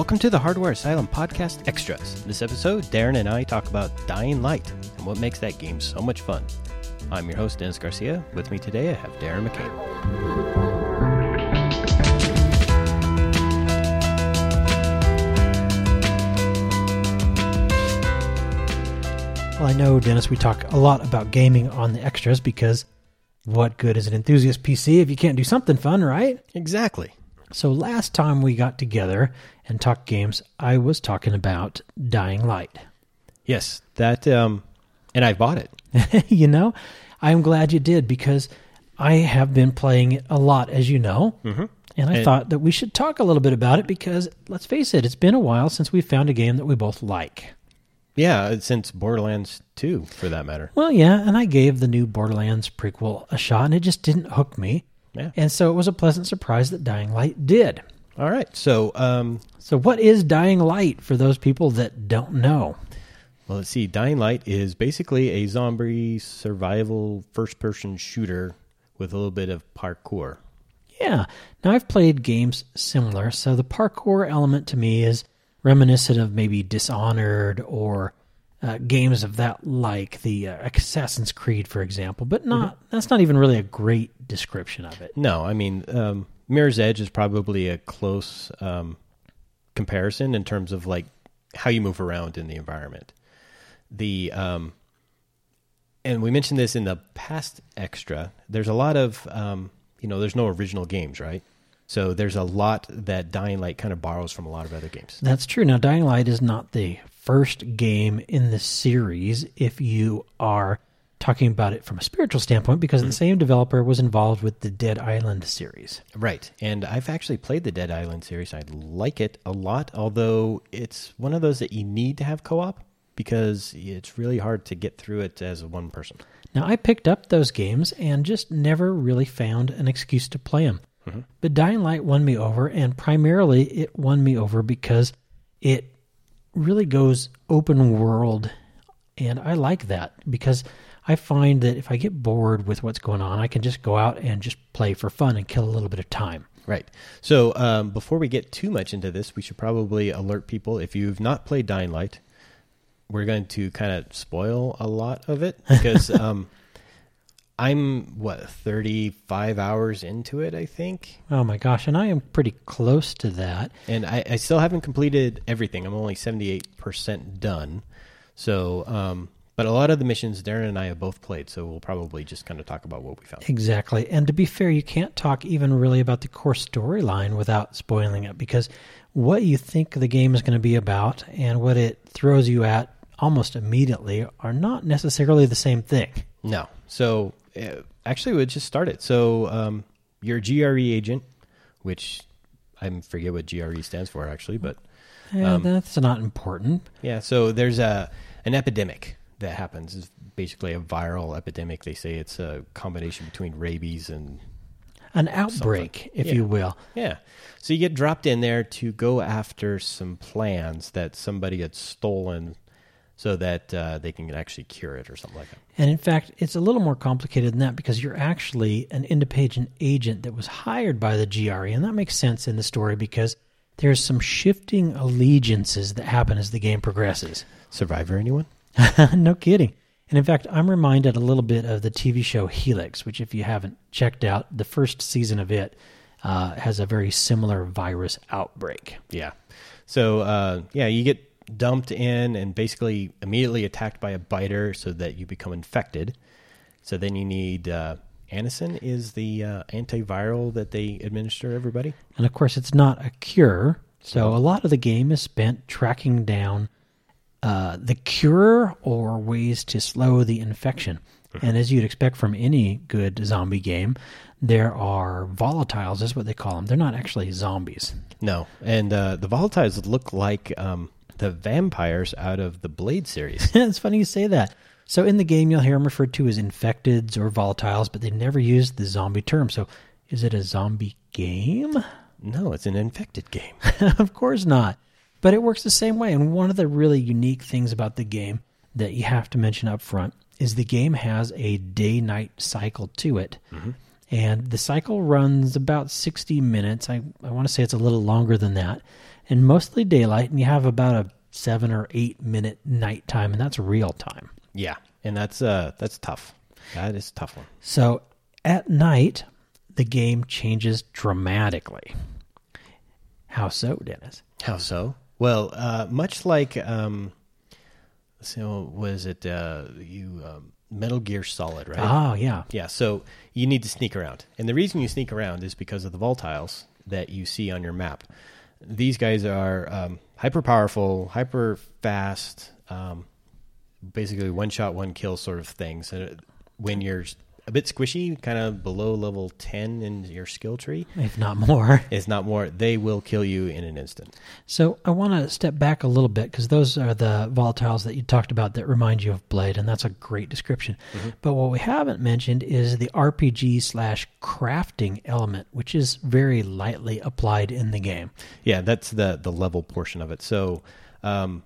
Welcome to the Hardware Asylum Podcast Extras. In this episode, Darren and I talk about Dying Light and what makes that game so much fun. I'm your host, Dennis Garcia. With me today, I have Darren McCain. Well, I know, Dennis, we talk a lot about gaming on the extras because what good is an enthusiast PC if you can't do something fun, right? Exactly. So last time we got together and talked games, I was talking about Dying Light. Yes, that, um, and I bought it. you know, I'm glad you did because I have been playing it a lot, as you know. Mm-hmm. And I And- thought that we should talk a little bit about it because, let's face it, it's been a while since we found a game that we both like. Yeah, since Borderlands 2, for that matter. Well, yeah, and I gave the new Borderlands prequel a shot, and it just didn't hook me. Yeah. And so it was a pleasant surprise that Dying Light did. All right. So, um, So, what is Dying Light for those people that don't know? well, let's see. Dying Light is basically a zombie survival first person shooter with a little bit of parkour. Yeah. Now, I've played games similar, so the parkour element to me is reminiscent of maybe Dishonored or uh, games of that like the uh, Assassin's Creed, for example. But not that's not even really a great description of it. No, I mean, um, Mirror's Edge is probably a close um, comparison in terms of like how you move around in the environment. The um, and we mentioned this in the past extra. There's a lot of um, you know, there's no original games, right? So there's a lot that Dying Light kind of borrows from a lot of other games. That's true. Now, Dying Light is not the first game in the series if you are talking about it from a spiritual standpoint, because the mm. same developer was involved with the Dead Island series. Right. And I've actually played the Dead Island series. I like it a lot, although it's one of those that you need to have co op because it's really hard to get through it as one person. Now, I picked up those games and just never really found an excuse to play them. Mm-hmm. But Dying Light won me over, and primarily it won me over because it really goes open world. And I like that because I find that if I get bored with what's going on, I can just go out and just play for fun and kill a little bit of time. Right. So um, before we get too much into this, we should probably alert people if you've not played Dying Light, we're going to kind of spoil a lot of it because um, I'm, what, 35 hours into it, I think. Oh my gosh, and I am pretty close to that. and I, I still haven't completed everything. I'm only 78% done. So, um, but a lot of the missions Darren and I have both played, so we'll probably just kind of talk about what we found. Exactly. And to be fair, you can't talk even really about the core storyline without spoiling it because what you think the game is going to be about and what it throws you at almost immediately are not necessarily the same thing. No. So, actually, we'll just start it. So, um, you're a GRE agent, which I forget what GRE stands for, actually, but Eh, that's not important. yeah. So there's a an epidemic that happens. It's basically a viral epidemic. They say it's a combination between rabies and An outbreak, if Yeah. you will. Yeah. So you get dropped in there to go after some plans that somebody had stolen so that uh, they can actually cure it or something like that. And in fact, it's a little more complicated than that because you're actually an independent agent that was hired by the GRE. And that makes sense in the story because there's some shifting allegiances that happen as the game progresses. Survivor, anyone? no kidding. And in fact, I'm reminded a little bit of the TV show Helix, which, if you haven't checked out, the first season of it uh, has a very similar virus outbreak. Yeah. So, uh, yeah, you get dumped in and basically immediately attacked by a biter so that you become infected. So then you need uh, Antizin is the uh, antiviral that they administer everybody. And of course, it's not a cure. So a lot of the game is spent tracking down uh, the cure or ways to slow the infection. And as you'd expect from any good zombie game, there are volatiles, is what they call them. They're not actually zombies. No, and uh, the volatiles look like um, the vampires out of the Blade series. it's funny you say that. So in the game, you'll hear them referred to as infecteds or volatiles, but they never use the zombie term. So is it a zombie game? no, it's an infected game. of course not. But it works the same way. And one of the really unique things about the game that you have to mention up front is the game has a day night cycle to it. Mm-hmm. And the cycle runs about 60 minutes. I, I want to say it's a little longer than that. And mostly daylight, and you have about a seven or eight minute nighttime, and that's real time. Yeah, and that's uh that's tough. That is a tough one. So at night, the game changes dramatically. How so, Dennis? How so? Well, uh, much like um, so was it uh, you um, Metal Gear Solid, right? Oh, yeah. Yeah, so you need to sneak around. And the reason you sneak around is because of the volatiles that you see on your map. These guys are um, hyper powerful, hyper fast, um, basically one shot, one kill sort of things. So when you're a bit squishy, kind of below level 10 in your skill tree, If not more. is not more, they will kill you in an instant. So I want to step back a little bit because those are the volatiles that you talked about that remind you of Blade, and that's a great description. But what we haven't mentioned is the RPG slash crafting element, which is very lightly applied in the game. Yeah, that's the the level portion of it. So, um,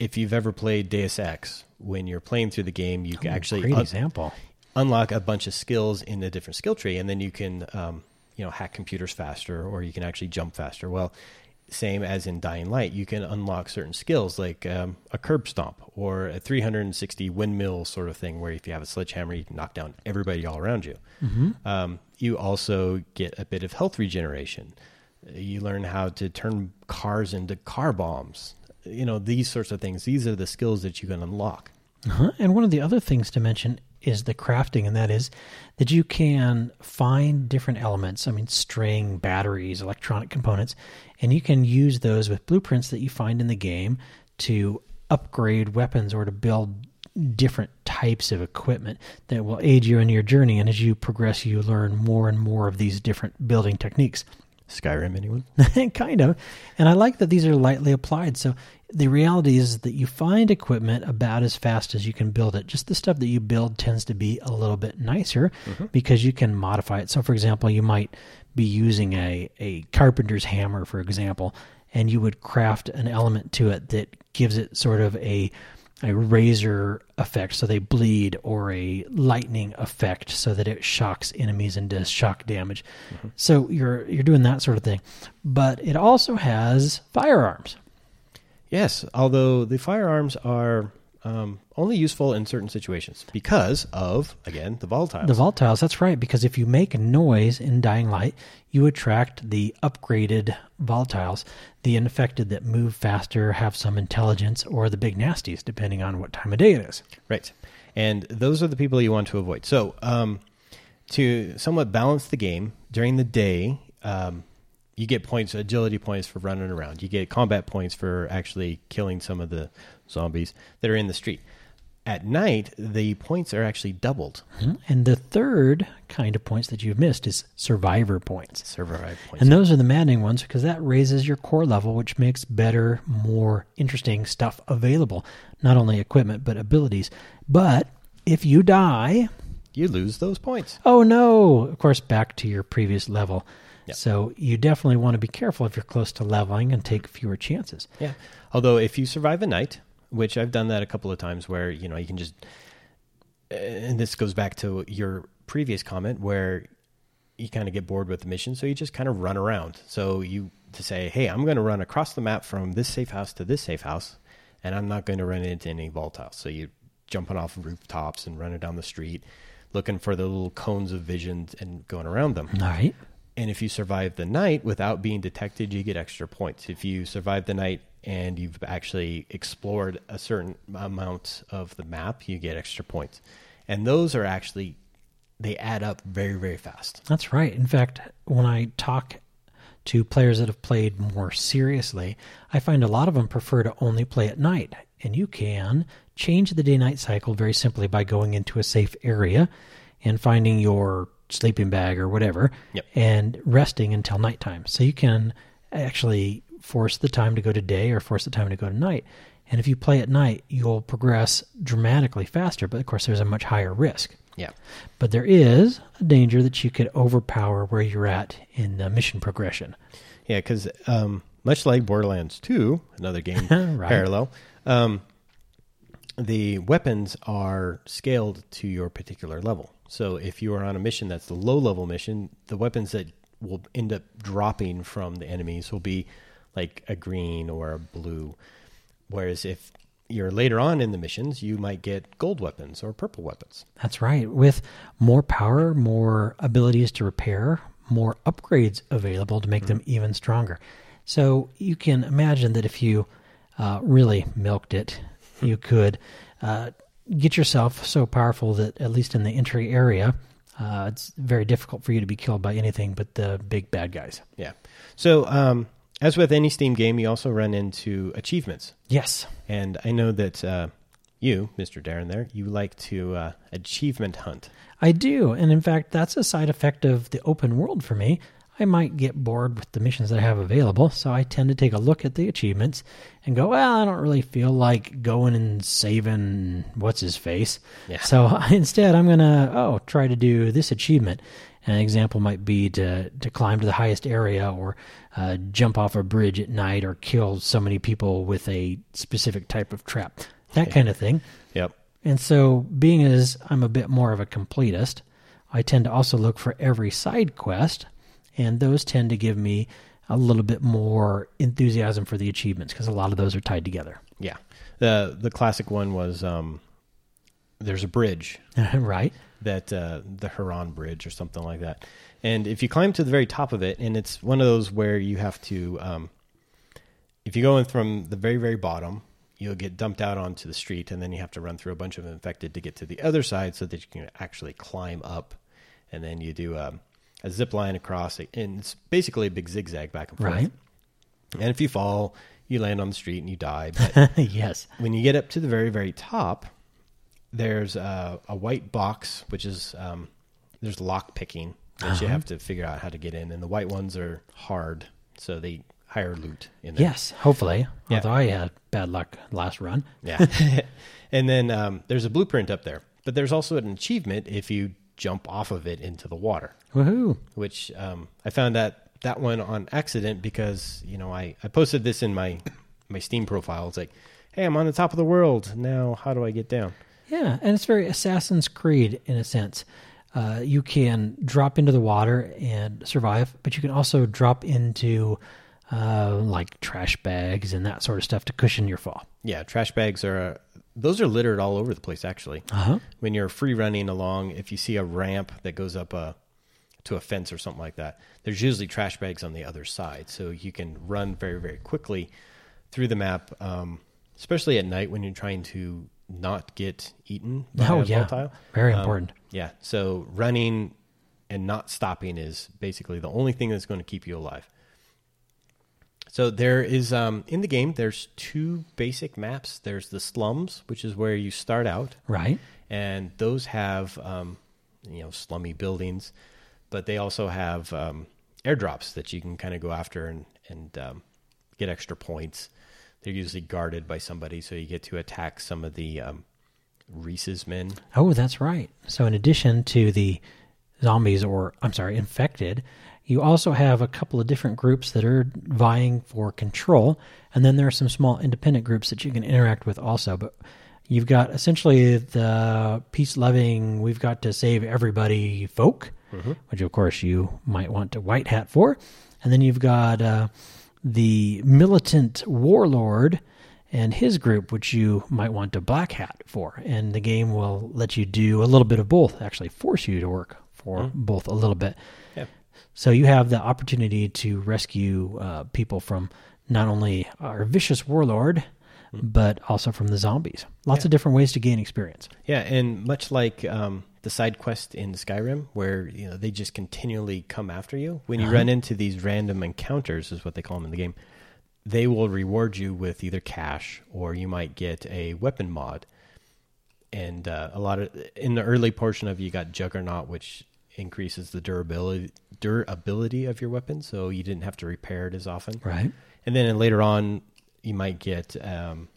if you've ever played Deus Ex, when you're playing through the game, you can actually great un- example. Unlock a bunch of skills in a different skill tree, and then you can, um, you know, hack computers faster, or you can actually jump faster. Well, same as in Dying Light, you can unlock certain skills like um, a curb stomp or a 360 windmill sort of thing, where if you have a sledgehammer, you can knock down everybody all around you. Um, you also get a bit of health regeneration. You learn how to turn cars into car bombs. You know, these sorts of things. These are the skills that you can unlock. Uh-huh. And one of the other things to mention is the crafting, and that is that you can find different elements. I mean, string, batteries, electronic components, and you can use those with blueprints that you find in the game to upgrade weapons or to build different types of equipment that will aid you in your journey. And as you progress, you learn more and more of these different building techniques. Skyrim, anyone? kind of. And I like that these are lightly applied. So the reality is that you find equipment about as fast as you can build it. Just the stuff that you build tends to be a little bit nicer mm-hmm. because you can modify it. So, for example, you might be using a, a carpenter's hammer, for example, and you would craft an element to it that gives it sort of a a razor effect so they bleed or a lightning effect so that it shocks enemies and does shock damage. Mm-hmm. So you're you're doing that sort of thing. But it also has firearms Yes, although the firearms are um, only useful in certain situations because of, again, the volatiles. the volatiles that's right because if you make a noise in dying light you attract the upgraded volatiles the infected that move faster have some intelligence or the big nasties depending on what time of day it is right. And those are the people you want to avoid. So, um, to somewhat balance the game during the day, um, you get points, agility points for running around. You get combat points for actually killing some of the zombies that are in the street. At night, the points are actually doubled. and the third kind of points that you've missed is survivor points Survivor points. And those are the maddening ones because that raises your core level, which makes better, more interesting stuff available. Not only equipment, but abilities. But if you die, you lose those points. oh no, of course, back to your previous level. Yep. So you definitely want to be careful if you're close to leveling and take fewer chances. Yeah. Although if you survive a night, which I've done that a couple of times where, you know, you can just and this goes back to your previous comment where you kind of get bored with the mission, so you just kind of run around. So you to say, "Hey, I'm going to run across the map from this safe house to this safe house, and I'm not going to run into any volatiles." So you jumping off rooftops and running down the street, looking for the little cones of vision and going around them. All right. And if you survive the night without being detected, you get extra points. If you survive the night and you've actually explored a certain amount of the map, you get extra points. And those are actually they add up very very fast. That's right. In fact, when I talk to players that have played more seriously, I find a lot of them prefer to only play at night. And you can change the day night cycle very simply by going into a safe area and finding your sleeping bag or whatever Yep. and resting until nighttime. So you can actually force the time to go to day or force the time to go to night. And if you play at night, you'll progress dramatically faster, but of course, there's a much higher risk. Yeah. But there is a danger that you could overpower where you're at in the mission progression. Yeah, because um, much like Borderlands 2, another game Right. parallel, um, the weapons are scaled to your particular level. So if you are on a mission that's the low level mission, the weapons that will end up dropping from the enemies will be like a green or a blue. Whereas if you're later on in the missions, you might get gold weapons or purple weapons. That's right. With more power, more abilities to repair, more upgrades available to make them even stronger. So you can imagine that if you uh, really milked it, you could uh, get yourself so powerful that at least in the entry area, uh, it's very difficult for you to be killed by anything but the big bad guys. Yeah. So, um, as with any Steam game, you also run into achievements. Yes. And I know that uh, you, Mr. Darren, there, you like to uh, achievement hunt. I do. And in fact, that's a side effect of the open world for me. I might get bored with the missions that I have available, so I tend to take a look at the achievements and go, well, I don't really feel like going and saving what's his face. Yeah. So instead, I'm going to, oh, try to do this achievement. An example might be to, to climb to the highest area or uh, jump off a bridge at night or kill so many people with a specific type of trap. That kind of thing. Yep. And so, being as I'm a bit more of a completist, I tend to also look for every side quest, and those tend to give me a little bit more enthusiasm for the achievements because a lot of those are tied together. Yeah. The the classic one was um, there's a bridge right? that uh, the Harran Bridge or something like that. And if you climb to the very top of it, and it's one of those where you have to, um, if you go in from the very very bottom, you'll get dumped out onto the street, and then you have to run through a bunch of infected to get to the other side, so that you can actually climb up, and then you do um, a zip line across, it, and it's basically a big zigzag back and forth. Right. And if you fall, you land on the street and you die. But yes. when you get up to the very very top there's a, a white box which is um, there's lock picking which you have to figure out how to get in and the white ones are hard so they higher loot in there Yes, hopefully. Yeah. Although I had bad luck last run. yeah and then um, there's a blueprint up there but there's also an achievement if you jump off of it into the water Woohoo. which um, I found that that one on accident because you know I, I posted this in my my Steam profile. It's like, hey, I'm on the top of the world now. How do I get down? Yeah, and it's very Assassin's Creed in a sense. Uh, you can drop into the water and survive, but you can also drop into uh, like trash bags and that sort of stuff to cushion your fall. Yeah, trash bags are those are littered all over the place. Actually, Uh huh. when you're free running along, if you see a ramp that goes up a to a fence or something like that, there's usually trash bags on the other side, so you can run very very quickly through the map, um, especially at night when you're trying to not get eaten. By Oh a yeah, volatile. very Um, important. Yeah, so running and not stopping is basically the only thing that's going to keep you alive. So there is um, in the game. There's two basic maps. There's the slums, which is where you start out, Right. and those have um, you know slummy buildings, but they also have um, airdrops that you can kind of go after and and um, get extra points. They're usually guarded by somebody, so you get to attack some of the um, Reese's men. Oh, that's right. So, in addition to the zombies, or I'm sorry, infected, you also have a couple of different groups that are vying for control. And then there are some small independent groups that you can interact with also. But you've got essentially the peace loving, we've got to save everybody folk, which of course you might want to white hat for. And then you've got uh, the militant warlord and his group, which you might want to black hat for. And the game will let you do a little bit of both, actually force you to work for both a little bit. Yeah. So you have the opportunity to rescue uh, people from not only our vicious warlord, but also from the zombies. Lots of different ways to gain experience. Yeah, and much like um, the side quest in Skyrim, where you know they just continually come after you. When you run into these random encounters, is what they call them in the game. They will reward you with either cash or you might get a weapon mod. And uh, a lot of in the early portion of you got Juggernaut, which increases the durability durability of your weapon, so you didn't have to repair it as often. Right. And then later on, you might get um,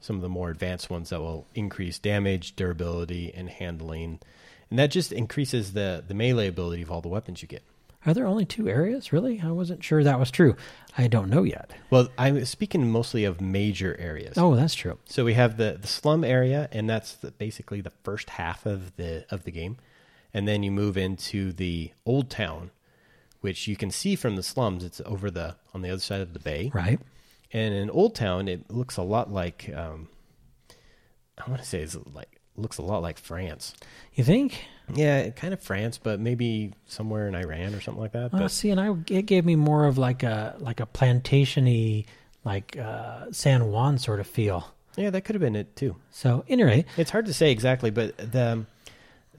some of the more advanced ones that will increase damage, durability, and handling, and that just increases the the melee ability of all the weapons you get. Are there only two areas? Really? I wasn't sure that was true. I don't know yet. Well, I'm speaking mostly of major areas. Oh, that's true. So we have the, the slum area, and that's the, basically the first half of the of the game, and then you move into the old town, which you can see from the slums. It's over the on the other side of the bay, Right. and in Old Town, it looks a lot like um, I want to say it's like looks a lot like France. You think? Yeah, kind of France, but maybe somewhere in Iran or something like that. Well, But see, and I it gave me more of like a like a plantation-y, like uh, San Juan sort of feel. yeah, that could have been it too. So, anyway, It's hard to say exactly, but the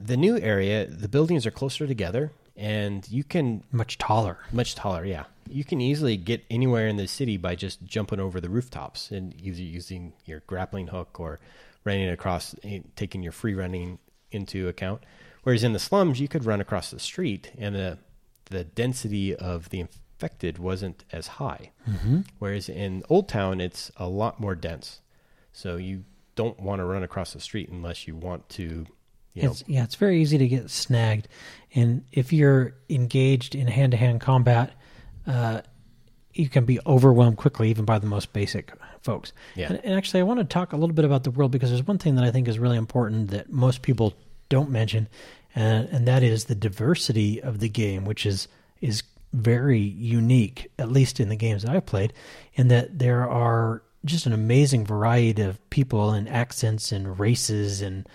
the new area, the buildings are closer together, and you can much taller. much taller. Yeah, you can easily get anywhere in the city by just jumping over the rooftops and either using your grappling hook or running across, eh, taking your free running into account. Whereas in the slums, you could run across the street, and the the density of the infected wasn't as high. Mm-hmm. Whereas in Old Town, it's a lot more dense. So you don't want to run across the street unless you want to, you know, It's, yeah, it's very easy to get snagged, and if you're engaged in hand-to-hand combat, uh, you can be overwhelmed quickly, even by the most basic folks. Yeah. And, and actually, I want to talk a little bit about the world because there's one thing that I think is really important that most people don't mention, and, and that is the diversity of the game, which is is very unique, at least in the games that I've played, in that there are just an amazing variety of people and accents and races and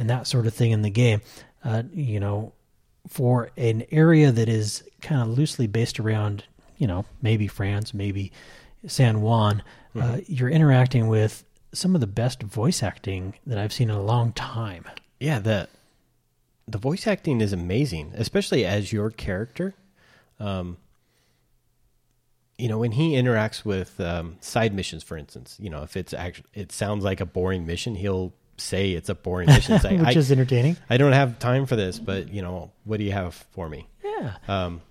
and that sort of thing in the game. Uh, you know, for an area that is kind of loosely based around, you know, maybe France, maybe San Juan, uh, you're interacting with some of the best voice acting that I've seen in a long time. Yeah, the the voice acting is amazing, especially as your character. Um, you know, when he interacts with um, side missions, for instance, you know, if it's actually it sounds like a boring mission, he'll say it's a boring mission. It's like, which I, is entertaining. I don't have time for this, but you know, what do you have for me? Yeah. Um,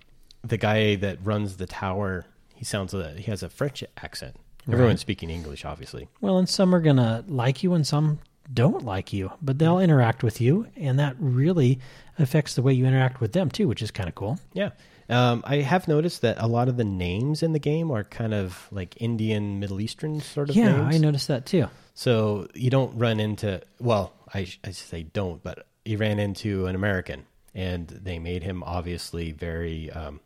the guy that runs the tower, he sounds a, he has a French accent. Everyone's speaking English, obviously. Well, and some are going to like you and some don't like you, but they'll interact with you, and that really affects the way you interact with them too, which is kind of cool. Yeah. Um, I have noticed that a lot of the names in the game are kind of like Indian, Middle Eastern sort of Yeah, names. I noticed that too. So you don't run into, well, I, I say don't, but you ran into an American and they made him obviously very um,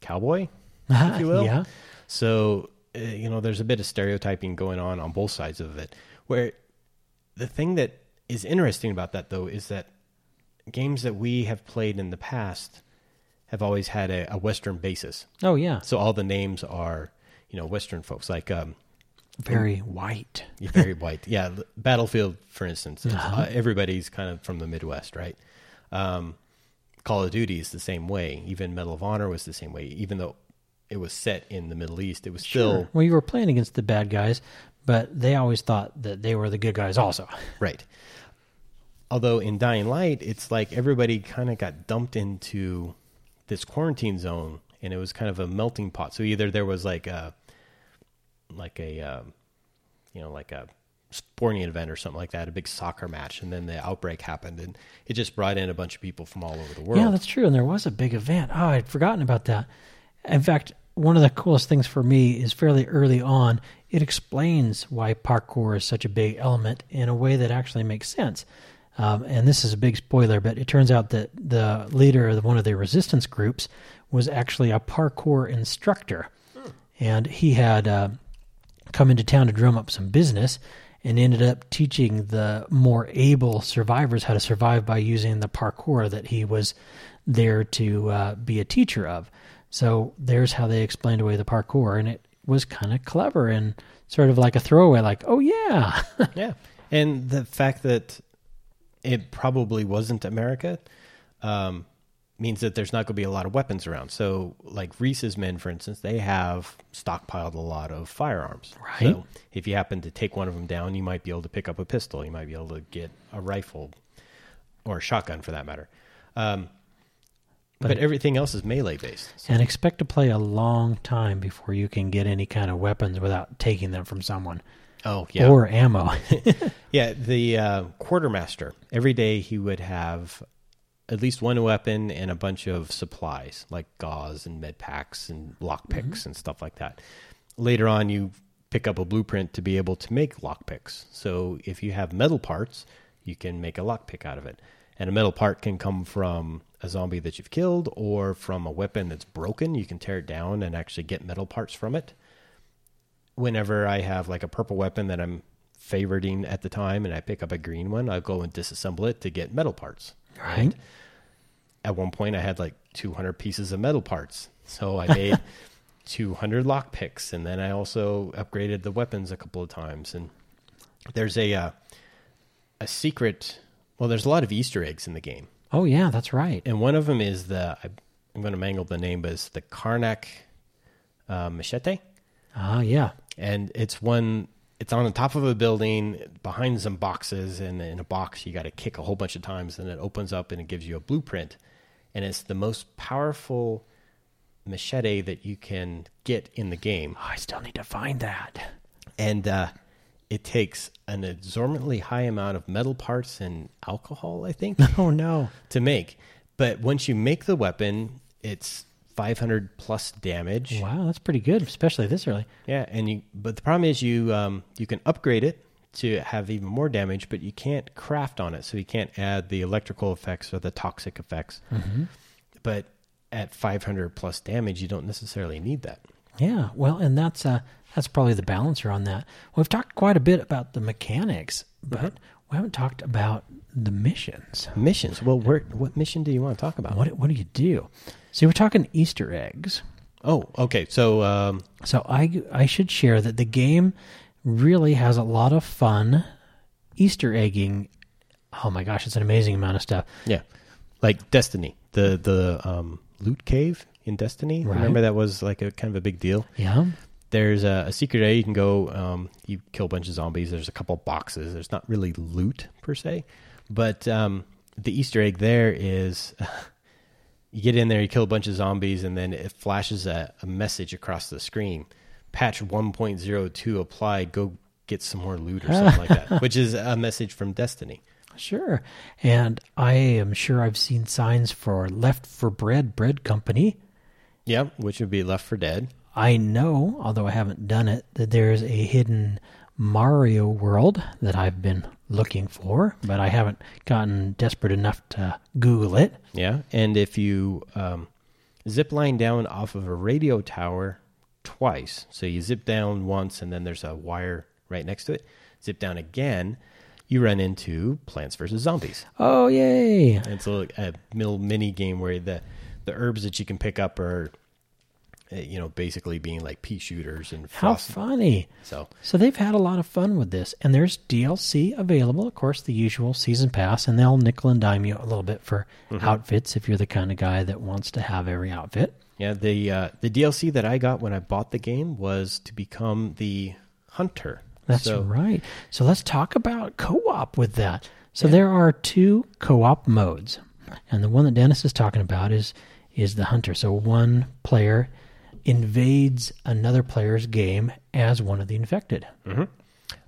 cowboy, if you will. Yeah. So, uh, you know, there's a bit of stereotyping going on on both sides of it. Where the thing that is interesting about that, though, is that games that we have played in the past have always had a, a Western basis. Oh, yeah. So all the names are, you know, Western folks. Like um, Very white. very white. Yeah, Battlefield, for instance, Uh-huh. uh, everybody's kind of from the Midwest, right? Um, Call of Duty is the same way. Even Medal of Honor was the same way. Even though it was set in the Middle East, it was still Well, you were playing against the bad guys, but they always thought that they were the good guys also. right. Although in Dying Light, it's like everybody kind of got dumped into this quarantine zone, and it was kind of a melting pot. So either there was like a, like a, um, you know, like a sporting event or something like that, a big soccer match, and then the outbreak happened, and it just brought in a bunch of people from all over the world. Yeah, that's true. And there was a big event. Oh, I'd forgotten about that. In fact, one of the coolest things for me is fairly early on, it explains why parkour is such a big element in a way that actually makes sense. Um, and this is a big spoiler, but it turns out that the leader of one of the resistance groups was actually a parkour instructor. And he had uh, come into town to drum up some business and ended up teaching the more able survivors how to survive by using the parkour that he was there to uh, be a teacher of. So there's how they explained away the parkour, and it was kind of clever and sort of like a throwaway, like, oh yeah, Yeah, and the fact that it probably wasn't America um, means that there's not going to be a lot of weapons around. So, like Reese's men, for instance, they have stockpiled a lot of firearms. Right. So, if you happen to take one of them down, you might be able to pick up a pistol. You might be able to get a rifle or a shotgun, for that matter. Um, but, everything else is melee based. and expect to play a long time before you can get any kind of weapons without taking them from someone Oh yeah, or ammo. Yeah, the uh, quartermaster every day he would have at least one weapon and a bunch of supplies like gauze and med packs and lockpicks mm-hmm. and stuff like that. Later on, you pick up a blueprint to be able to make lockpicks. So if you have metal parts, you can make a lockpick out of it. And a metal part can come from a zombie that you've killed or from a weapon that's broken. You can tear it down and actually get metal parts from it. Whenever I have like a purple weapon that I'm favoriting at the time and I pick up a green one, I'll go and disassemble it to get metal parts. Right. At one point, I had like 200 pieces of metal parts. So I made 200 lockpicks. And then I also upgraded the weapons a couple of times. And there's a, uh, a secret, well, there's a lot of Easter eggs in the game. Oh yeah, that's right. And one of them is the, I'm going to mangle the name, but it's the Karnak uh, machete Ah yeah. and it's one it's on the top of a building behind some boxes and in a box you got to kick a whole bunch of times and it opens up and it gives you a blueprint and it's the most powerful machete that you can get in the game Oh, I still need to find that. and uh, it takes an exorbitantly high amount of metal parts and alcohol i think Oh no. to make but once you make the weapon it's 500 plus damage Wow, that's pretty good, especially this early. Yeah, and you but the problem is you um, you can upgrade it to have even more damage, but you can't craft on it, so you can't add the electrical effects or the toxic effects. But at 500 plus damage, you don't necessarily need that. Yeah, well, and that's uh that's probably the balancer on that. We've talked quite a bit about the mechanics, but we haven't talked about the missions. Missions. Well, where, what mission do you want to talk about? What what do you do? See, we're talking Easter eggs. Oh, okay. So um, So I I should share that the game really has a lot of fun Easter egging. Oh my gosh, it's an amazing amount of stuff. yeah, like Destiny, the the um, loot cave in Destiny. Right. Remember that was like a kind of a big deal. Yeah. There's a, a secret area you can go um, you kill a bunch of zombies. There's a couple boxes. There's not really loot per se but um, the easter egg there is you get in there you kill a bunch of zombies and then it flashes a, a message across the screen. Patch 1.02 applied. Go get some more loot or something like that which is a message from destiny. Sure. And I am sure I've seen signs for Left for Bread Bread Company. yeah which would be left for dead I know, although I haven't done it, that there's a hidden Mario world that I've been looking for, but I haven't gotten desperate enough to Google it. Yeah, and if you um, zip line down off of a radio tower twice, so you zip down once and then there's a wire right next to it, zip down again, you run into Plants vs Zombies. Oh, yay! It's a, a little mini game where the the herbs that you can pick up are, you know, basically being like pea shooters and How funny. So So they've had a lot of fun with this, and there's DLC available. Of course, the usual season pass, and they'll nickel and dime you a little bit for outfits if you're the kind of guy that wants to have every outfit. yeah, the uh, the DLC that I got when I bought the game was to become the hunter. That's So- right. So let's talk about co-op with that. So there are two co-op modes, and the one that Dennis is talking about is is the hunter. So one player invades another player's game as one of the infected.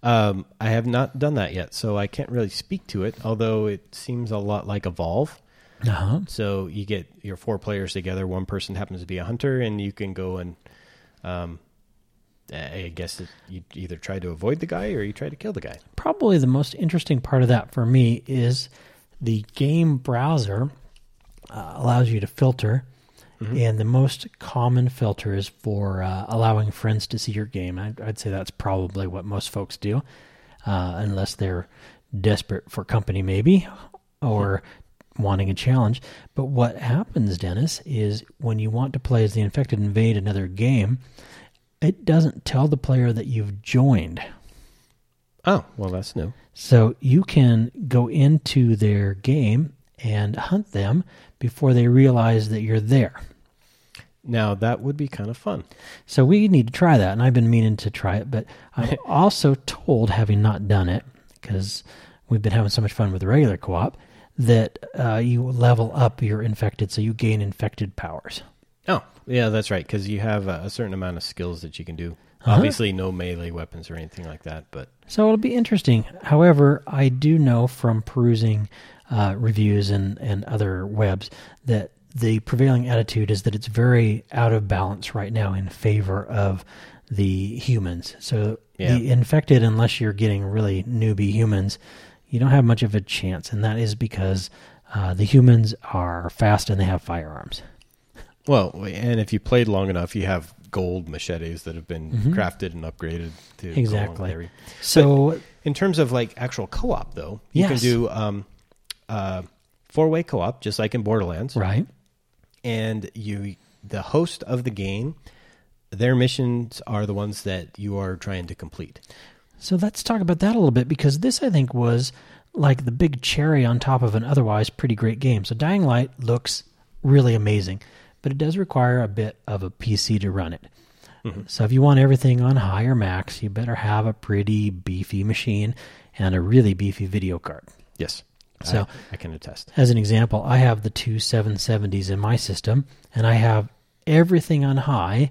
Um, I have not done that yet, so I can't really speak to it. Although it seems a lot like Evolve. Uh huh. So you get your four players together. One person happens to be a hunter, and you can go and, um, I guess it, you either try to avoid the guy or you try to kill the guy. Probably the most interesting part of that for me is the game browser uh, allows you to filter, and the most common filter is for uh, allowing friends to see your game. I'd, I'd say that's probably what most folks do, uh, unless they're desperate for company, maybe, or wanting a challenge. But what happens, Dennis, is when you want to play as the infected invade another game, it doesn't tell the player that you've joined. Oh, well, that's new. So you can go into their game and hunt them before they realize that you're there. Now that would be kind of fun. So we need to try that, and I've been meaning to try it, but I'm also told, having not done it, because we've been having so much fun with the regular co-op, that uh, you level up your infected, so you gain infected powers. Oh, yeah, that's right. Because you have a, a certain amount of skills that you can do. Uh-huh. Obviously, no melee weapons or anything like that. But So it'll be interesting. However, I do know from perusing uh, reviews and, and other webs that the prevailing attitude is that it's very out of balance right now in favor of the humans. So Yeah. the infected, unless you're getting really newbie humans, you don't have much of a chance, and that is because uh, the humans are fast and they have firearms. Well, and if you played long enough, you have gold machetes that have been crafted and upgraded to go along with Exactly. So In terms of like actual co-op, though, you can do um, uh, four-way co-op, just like in Borderlands, right, and you the host of the game. Their missions are the ones that you are trying to complete. So let's talk about that a little bit because this, I think, was like the big cherry on top of an otherwise pretty great game. So Dying Light looks really amazing, but it does require a bit of a PC to run it. Mm-hmm. So if you want everything on high or max, you better have a pretty beefy machine and a really beefy video card. Yes, So- I, I can attest. As an example, I have the two 770s in my system, and I have everything on high,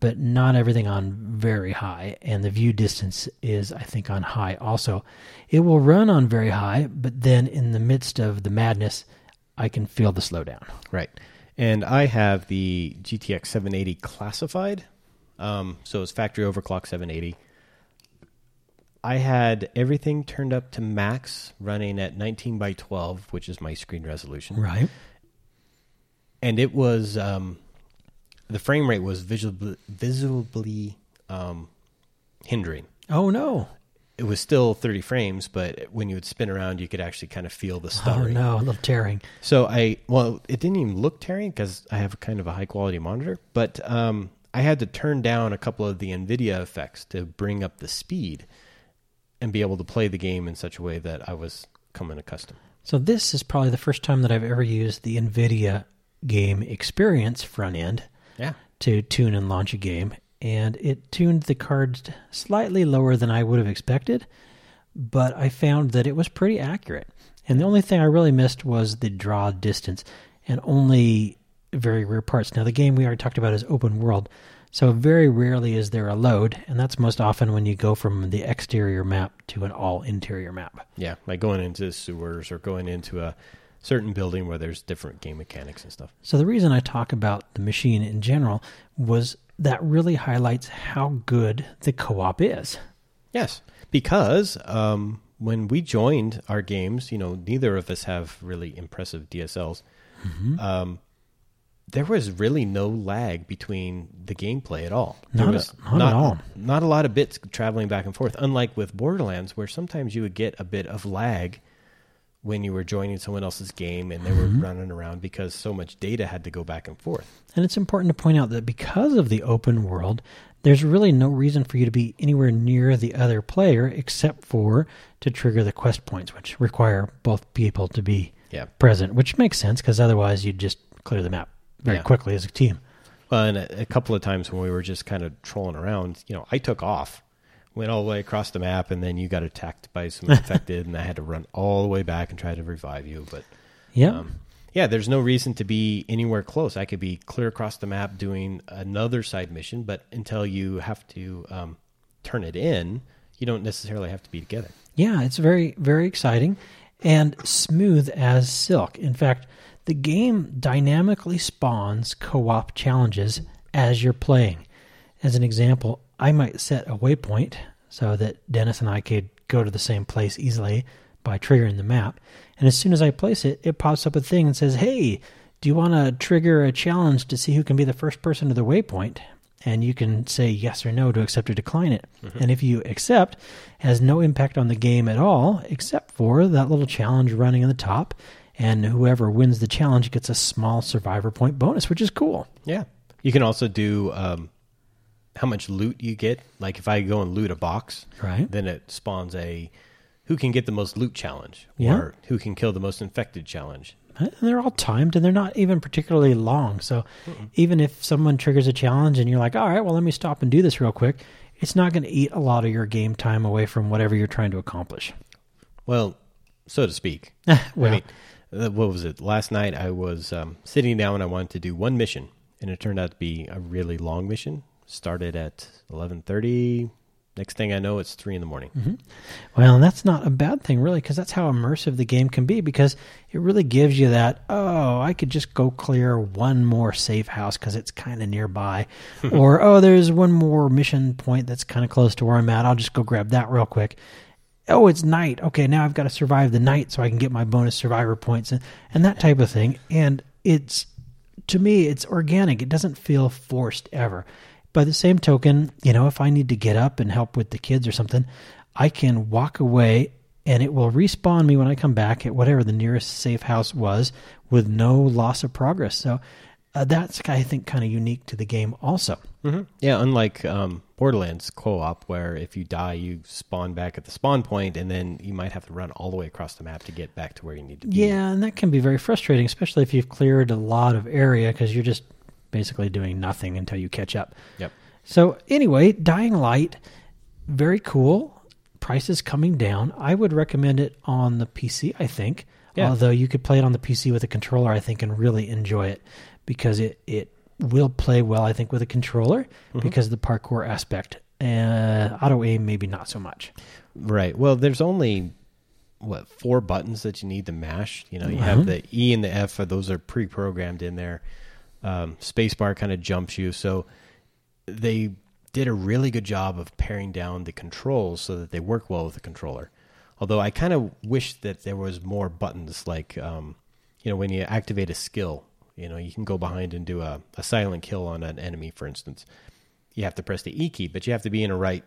but not everything on very high. And the view distance is, I think, on high also. It will run on very high, but then in the midst of the madness, I can feel the slowdown. Right. And I have the GTX 780 classified. Um, so it's factory overclock 780. I had everything turned up to max running at 19 by 12, which is my screen resolution. Right. And it was, um, the frame rate was visibly, visibly um, hindering. Oh, no. It was still 30 frames, but when you would spin around, you could actually kind of feel the Oh, no. A little tearing. So I well, it didn't even look tearing because I have kind of a high quality monitor, but um, I had to turn down a couple of the Nvidia effects to bring up the speed and be able to play the game in such a way that I was coming accustomed. So this is probably the first time that I've ever used the NVIDIA game experience front end. Yeah, to tune and launch a game, and it tuned the cards slightly lower than I would have expected, but I found that it was pretty accurate. And the only thing I really missed was the draw distance and only very rare parts. Now, the game we already talked about is open world, so very rarely is there a load, and that's most often when you go from the exterior map to an all interior map. yeah, like going into sewers or going into a certain building where there's different game mechanics and stuff. So the reason I talk about the machine in general was that really highlights how good the co-op is. Yes, because um, when we joined our games, you know, neither of us have really impressive DSLs. Um, there was really no lag between the gameplay at all. There Not a- was not at all. Not a lot of bits traveling back and forth. Unlike with Borderlands, where sometimes you would get a bit of lag when you were joining someone else's game and they were Mm-hmm. running around because so much data had to go back and forth. And it's important to point out that because of the open world, there's really no reason for you to be anywhere near the other player except for to trigger the quest points, which require both people to be Yeah. present, which makes sense because otherwise you'd just clear the map very Yeah. quickly as a team. Well, and a, a couple of times when we were just kind of trolling around, you know, I took off, went all the way across the map, and then you got attacked by some infected, and I had to run all the way back and try to revive you. But Yeah. um, yeah, there's no reason to be anywhere close. I could be clear across the map doing another side mission, but until you have to um, turn it in, you don't necessarily have to be together. Yeah, it's very, very exciting and smooth as silk. In fact, the game dynamically spawns co op challenges as you're playing. As an example, I might set a waypoint so that Dennis and I could go to the same place easily by triggering the map. And as soon as I place it, it pops up a thing and says, Hey, do you want to trigger a challenge to see who can be the first person to the waypoint? And you can say yes or no to accept or decline it. Mm-hmm. And if you accept, it has no impact on the game at all, except for that little challenge running in the top. And whoever wins the challenge gets a small survivor point bonus, which is cool. Yeah. You can also do um, how much loot you get. Like if I go and loot a box, Right. then it spawns a who can get the most loot challenge Yeah. or who can kill the most infected challenge. And they're all timed and they're not even particularly long. So even if someone triggers a challenge and you're like, all right, well, let me stop and do this real quick, it's not going to eat a lot of your game time away from whatever you're trying to accomplish. Well, so to speak. well, I mean, uh, what was it? Last night I was um, sitting down and I wanted to do one mission, and it turned out to be a really long mission. Started at eleven thirty, Next thing I know, it's three in the morning. Mm-hmm. Well, and that's not a bad thing, really, because that's how immersive the game can be. Because it really gives you that, oh, I could just go clear one more safe house because it's kind of nearby, or oh, there's one more mission point that's kind of close to where I'm at. I'll just go grab that real quick. Oh, it's night. Okay, now I've got to survive the night so I can get my bonus survivor points and, and that type of thing. And it's to me, it's organic. It doesn't feel forced ever. By the same token, you know, if I need to get up and help with the kids or something, I can walk away and it will respawn me when I come back at whatever the nearest safe house was with no loss of progress. So uh, that's, I think, kind of unique to the game also. Mm-hmm. Yeah, unlike um, Borderlands co op, where if you die, you spawn back at the spawn point, and then you might have to run all the way across the map to get back to where you need to be. Yeah, and that can be very frustrating, especially if you've cleared a lot of area because you're just basically doing nothing until you catch up. Yep. So anyway, Dying Light, very cool. Prices coming down. I would recommend it on the PC. I think, Yeah. although you could play it on the PC with a controller, I think, and really enjoy it because it it will play well. I think with a controller because of the parkour aspect. Uh, auto aim, maybe not so much. Right. Well, there's only what four buttons that you need to mash. You know, you have the E and the F. Those are pre-programmed in there. Um, spacebar kind of jumps you, so they did a really good job of paring down the controls so that they work well with the controller. Although I kind of wish that there was more buttons, like um, you know, when you activate a skill, you know, you can go behind and do a, a silent kill on an enemy, for instance. You have to press the E key, but you have to be in a right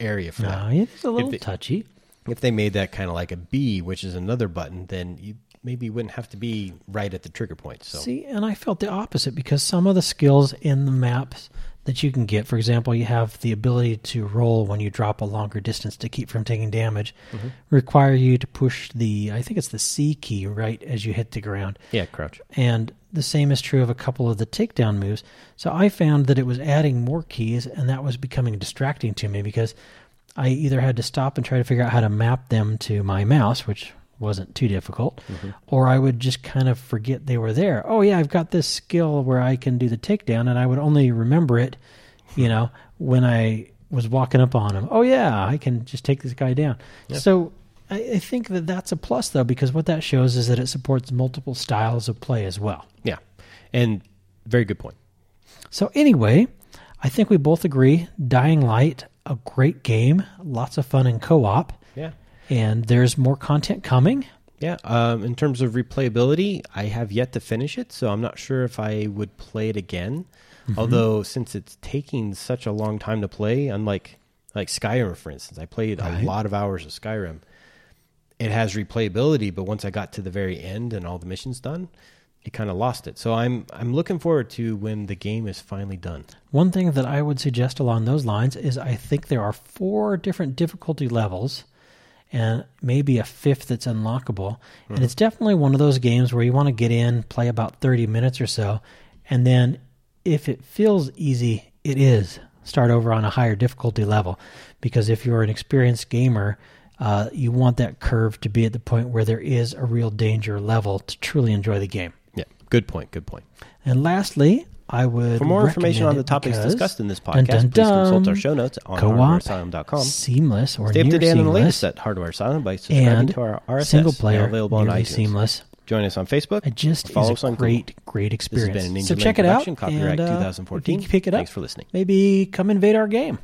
area for that it's a little they- touchy. if they made that kind of like a B, which is another button, then you maybe wouldn't have to be right at the trigger point. So See, and I felt the opposite because some of the skills in the maps that you can get, for example, you have the ability to roll when you drop a longer distance to keep from taking damage, mm-hmm. require you to push the, I think it's the C key right as you hit the ground. yeah, crouch. And the same is true of a couple of the takedown moves. So I found that it was adding more keys, and that was becoming distracting to me because I either had to stop and try to figure out how to map them to my mouse, which wasn't too difficult, mm-hmm. or I would just kind of forget they were there. Oh, yeah, I've got this skill where I can do the takedown, and I would only remember it, you know, when I was walking up on him. Oh, yeah, I can just take this guy down. So I, I think that that's a plus, though, because what that shows is that it supports multiple styles of play as well. Yeah, and very good point. So anyway, I think we both agree Dying Light, a great game, lots of fun in co-op, Yeah, and there's more content coming. yeah. Um, in terms of replayability, I have yet to finish it, so I'm not sure if I would play it again. Although since it's taking such a long time to play, unlike like Skyrim, for instance, I played Right. a lot of hours of Skyrim. It has replayability, but once I got to the very end and all the missions done, it kind of lost it. So I'm I'm looking forward to when the game is finally done. One thing that I would suggest along those lines is I think there are four different difficulty levels and maybe a fifth that's unlockable. And it's definitely one of those games where you want to get in, play about 30 minutes or so, and then if it feels easy, it is. Start over on a higher difficulty level. Because if you're an experienced gamer, uh, you want that curve to be at the point where there is a real danger level to truly enjoy the game. Yeah, good point. Good point. And lastly, I would For more information on the topics discussed in this podcast, dun, please consult our show notes on hardwareasylum.com. seamless or Stay up to date on the latest at Hardware Asylum by subscribing and to our RSS. single player available on iTunes. seamless. Join us on Facebook. It just follow is us a on great, great This has experience. so check it out. copyright and, uh, 2014. pick it up. Thanks for listening. Maybe come invade our game.